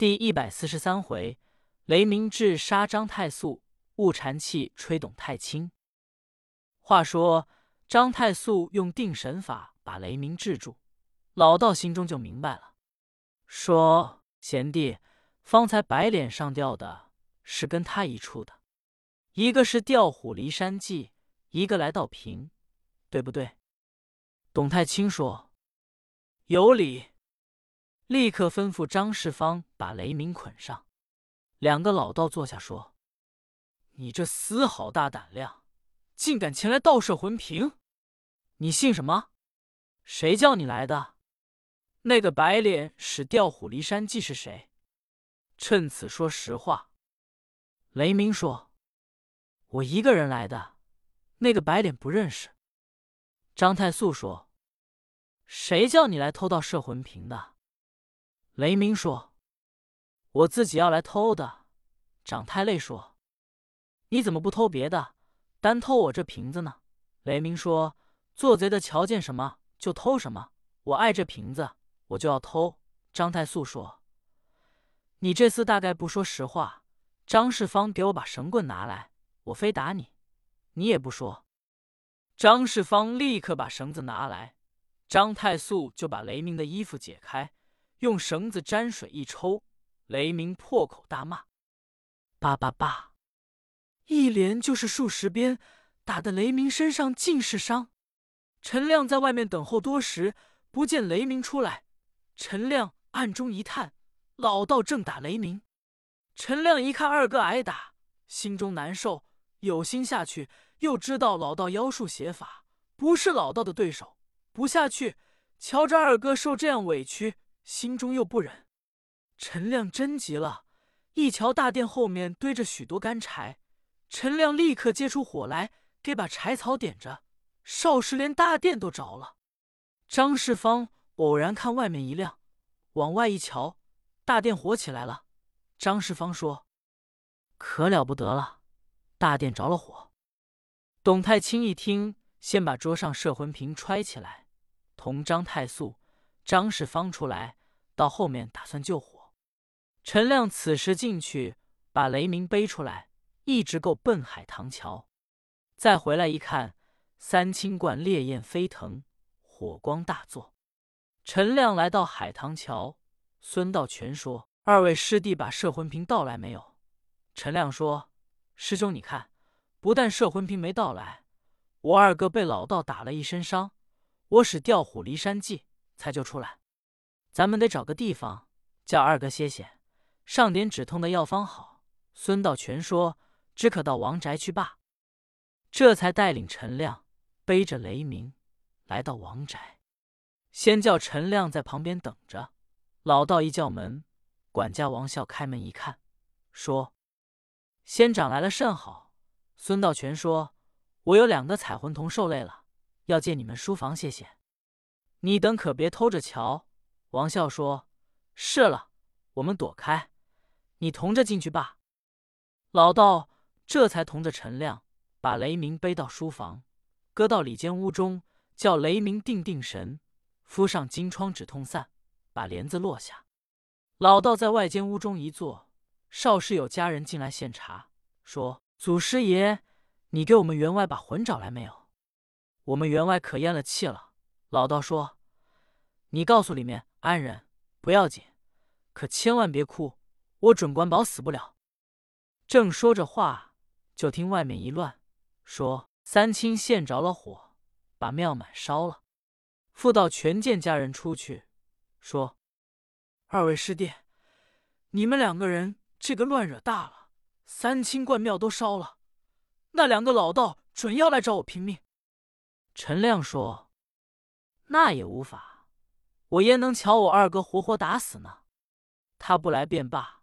第一百四十三回，雷鸣智杀张太素，雾禅气吹董太清。话说张太素用定神法把雷鸣制住，老道心中就明白了，说：“贤弟，方才白脸上吊的是跟他一处的，一个是调虎离山计，一个来道平，对不对？”董太清说：“有理。”立刻吩咐张世芳把雷鸣捆上。两个老道坐下说：“你这厮好大胆量，竟敢前来盗摄魂瓶！你姓什么？谁叫你来的？那个白脸使调虎离山计是谁？趁此说实话。”雷鸣说：“我一个人来的，那个白脸不认识。”张太素说：“谁叫你来偷盗摄魂瓶的？”雷鸣说：“我自己要来偷的。”长太累说：“你怎么不偷别的，单偷我这瓶子呢？”雷鸣说：“做贼的瞧见什么就偷什么，我爱这瓶子，我就要偷。”张太素说：“你这厮大概不说实话。”张世芳给我把绳棍拿来，我非打你，你也不说。张世芳立刻把绳子拿来，张太素就把雷鸣的衣服解开。用绳子沾水一抽，雷鸣破口大骂：“叭叭叭！”一连就是数十鞭，打得雷鸣身上尽是伤。陈亮在外面等候多时，不见雷鸣出来。陈亮暗中一叹：“老道正打雷鸣。”陈亮一看二哥挨打，心中难受，有心下去，又知道老道妖术邪法，不是老道的对手，不下去。瞧着二哥受这样委屈。心中又不忍，陈亮真急了，一瞧大殿后面堆着许多干柴，陈亮立刻接出火来，给把柴草点着，少时连大殿都着了。张世芳偶然看外面一亮，往外一瞧，大殿火起来了。张世芳说：“可了不得了，大殿着了火。”董太清一听，先把桌上摄魂瓶揣起来，同张太素。张氏方出来，到后面打算救火。陈亮此时进去，把雷鸣背出来，一直够奔海棠桥。再回来一看，三清观烈焰飞腾，火光大作。陈亮来到海棠桥，孙道全说：“二位师弟把摄魂瓶盗来没有？”陈亮说：“师兄，你看，不但摄魂瓶没盗来，我二哥被老道打了一身伤，我使调虎离山计。”才救出来，咱们得找个地方叫二哥歇歇，上点止痛的药方好。孙道全说：“只可到王宅去罢。”这才带领陈亮背着雷鸣来到王宅，先叫陈亮在旁边等着。老道一叫门，管家王孝开门一看，说：“仙长来了甚好。”孙道全说：“我有两个彩魂童受累了，要借你们书房歇歇。”你等可别偷着瞧。王笑说：“是了，我们躲开，你同着进去罢。”老道这才同着陈亮把雷鸣背到书房，搁到里间屋中，叫雷鸣定定神，敷上金疮止痛散，把帘子落下。老道在外间屋中一坐，少时有家人进来献茶，说：“祖师爷，你给我们员外把魂找来没有？我们员外可咽了气了。”老道说：“你告诉里面安人不要紧，可千万别哭，我准管保死不了。”正说着话，就听外面一乱，说三清现着了火，把庙满烧了。妇道全见家人出去，说：“二位师弟，你们两个人这个乱惹大了，三清观庙都烧了，那两个老道准要来找我拼命。”陈亮说。那也无法，我焉能瞧我二哥活活打死呢？他不来便罢，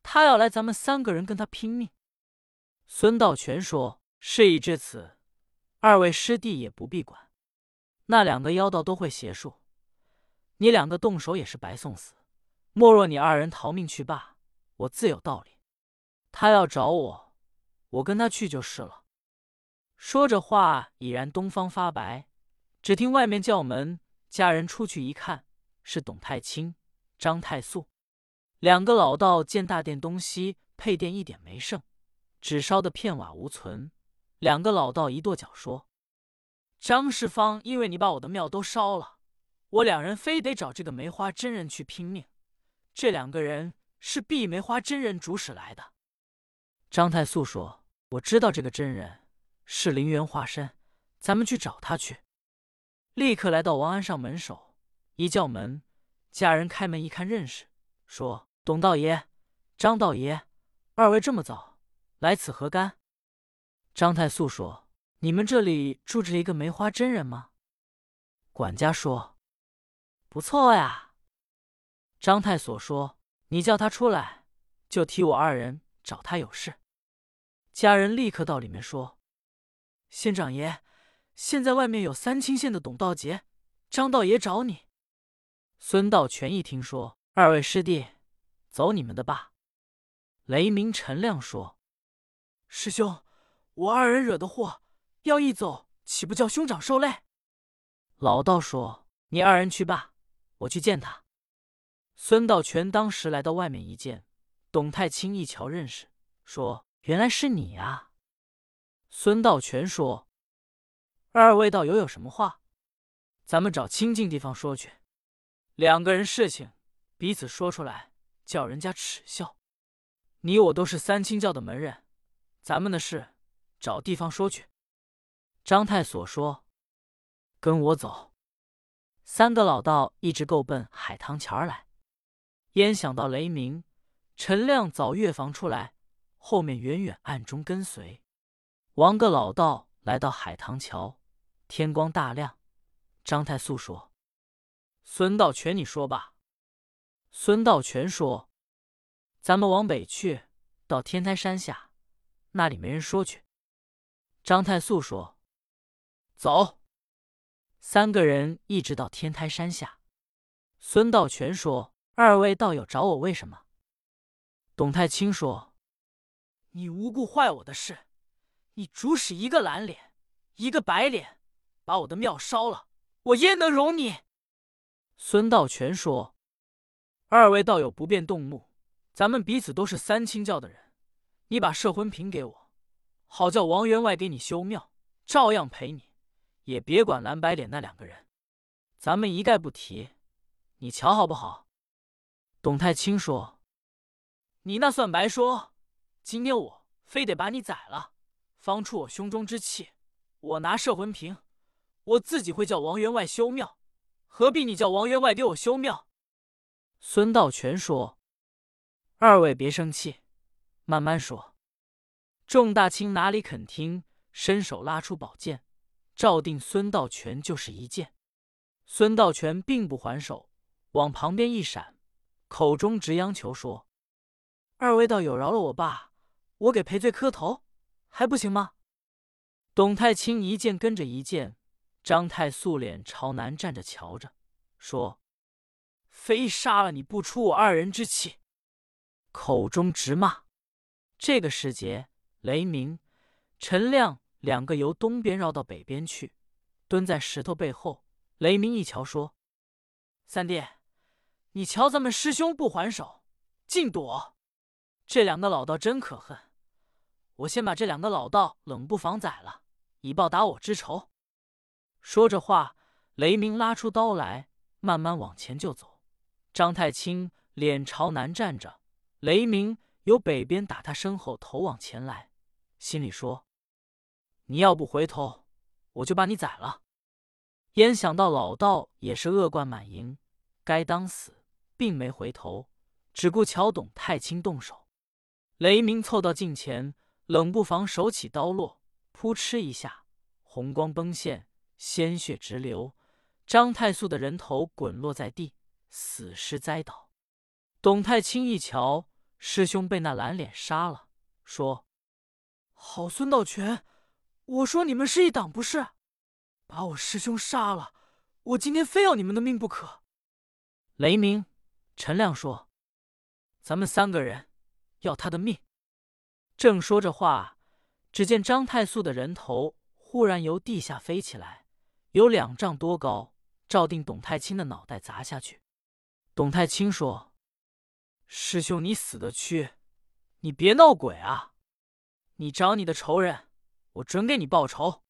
他要来，咱们三个人跟他拼命。孙道全说：“事已至此，二位师弟也不必管。那两个妖道都会邪术，你两个动手也是白送死。莫若你二人逃命去罢，我自有道理。他要找我，我跟他去就是了。”说着话，已然东方发白。只听外面叫门，家人出去一看，是董太清、张太素。两个老道见大殿东西配殿一点没剩，只烧得片瓦无存。两个老道一跺脚说：“张世芳，因为你把我的庙都烧了，我两人非得找这个梅花真人去拼命。这两个人是避梅花真人主使来的。”张太素说：“我知道这个真人是灵元化身，咱们去找他去。”立刻来到王安上门首，一叫门，家人开门一看，认识，说。董道爷、张道爷，二位这么早来此何干？张太素说：“你们这里住着一个梅花真人吗？”管家说：“不错呀。”张太所说：“你叫他出来，就替我二人找他有事。”家人立刻到里面说：“县长爷，现在外面有三清县的董道杰、张道爷找你。”孙道全一听说，二位师弟。走你们的吧。雷鸣、陈亮说：“师兄，我二人惹的祸，要一走，岂不叫兄长受累？”老道说：“你二人去吧，我去见他。”孙道全当时来到外面一见，董太清一瞧认识，说：“原来是你啊！”孙道全说：“二位道友有什么话？咱们找清静地方说去。两个人事情，彼此说出来。”叫人家耻笑，你我都是三清教的门人，咱们的事找地方说去。张太所说：“跟我走。”三个老道一直够奔海棠桥来，焉想到雷鸣、陈亮早越房出来，后面远远暗中跟随。王个老道来到海棠桥，天光大亮。张太素说：“孙道全，你说吧。”孙道全说：“咱们往北去，到天台山下，那里没人说去。”张太素说：“走。”三个人一直到天台山下。孙道全说：“二位道友找我为什么？”董太清说：“你无故坏我的事，你主使一个蓝脸，一个白脸，把我的庙烧了，我焉能容你？”孙道全说。二位道友不便动怒，咱们彼此都是三清教的人，你把摄魂瓶给我，好叫王员外给你修庙，照样陪你，也别管蓝白脸那两个人，咱们一概不提，你瞧好不好？董太清说：“你那算白说，今天我非得把你宰了，方出我胸中之气。我拿摄魂瓶，我自己会叫王员外修庙，何必你叫王员外给我修庙？”孙道全说：“二位别生气，慢慢说。”众大清哪里肯听，伸手拉出宝剑，照定孙道全就是一剑。孙道全并不还手，往旁边一闪，口中直央求说：“二位道友饶了我爸，我给赔罪磕头，还不行吗？”董太清一剑跟着一剑，张太素脸朝南站着瞧着，说。非杀了你不出我二人之气，口中直骂。这个时节，雷鸣、陈亮两个由东边绕到北边去，蹲在石头背后。雷鸣一瞧，说：“三弟，你瞧咱们师兄不还手，尽躲。这两个老道真可恨，我先把这两个老道冷不防宰了，以报打我之仇。”说着话，雷鸣拉出刀来，慢慢往前就走。张太清脸朝南站着，雷鸣由北边打他身后头往前来，心里说：“你要不回头，我就把你宰了。”焉想到老道也是恶贯满盈，该当死，并没回头，只顾瞧董太清动手。雷鸣凑到近前，冷不防手起刀落，扑哧一下，红光崩现，鲜血直流，张太素的人头滚落在地。死尸栽倒，董太清一瞧，师兄被那蓝脸杀了，说：“好孙道全，我说你们是一党不是？把我师兄杀了，我今天非要你们的命不可。”雷鸣、陈亮说：“咱们三个人要他的命。”正说着话，只见张太素的人头忽然由地下飞起来，有两丈多高，照定董太清的脑袋砸下去。董太清说：“师兄，你死得去，你别闹鬼啊！你找你的仇人，我准给你报仇。”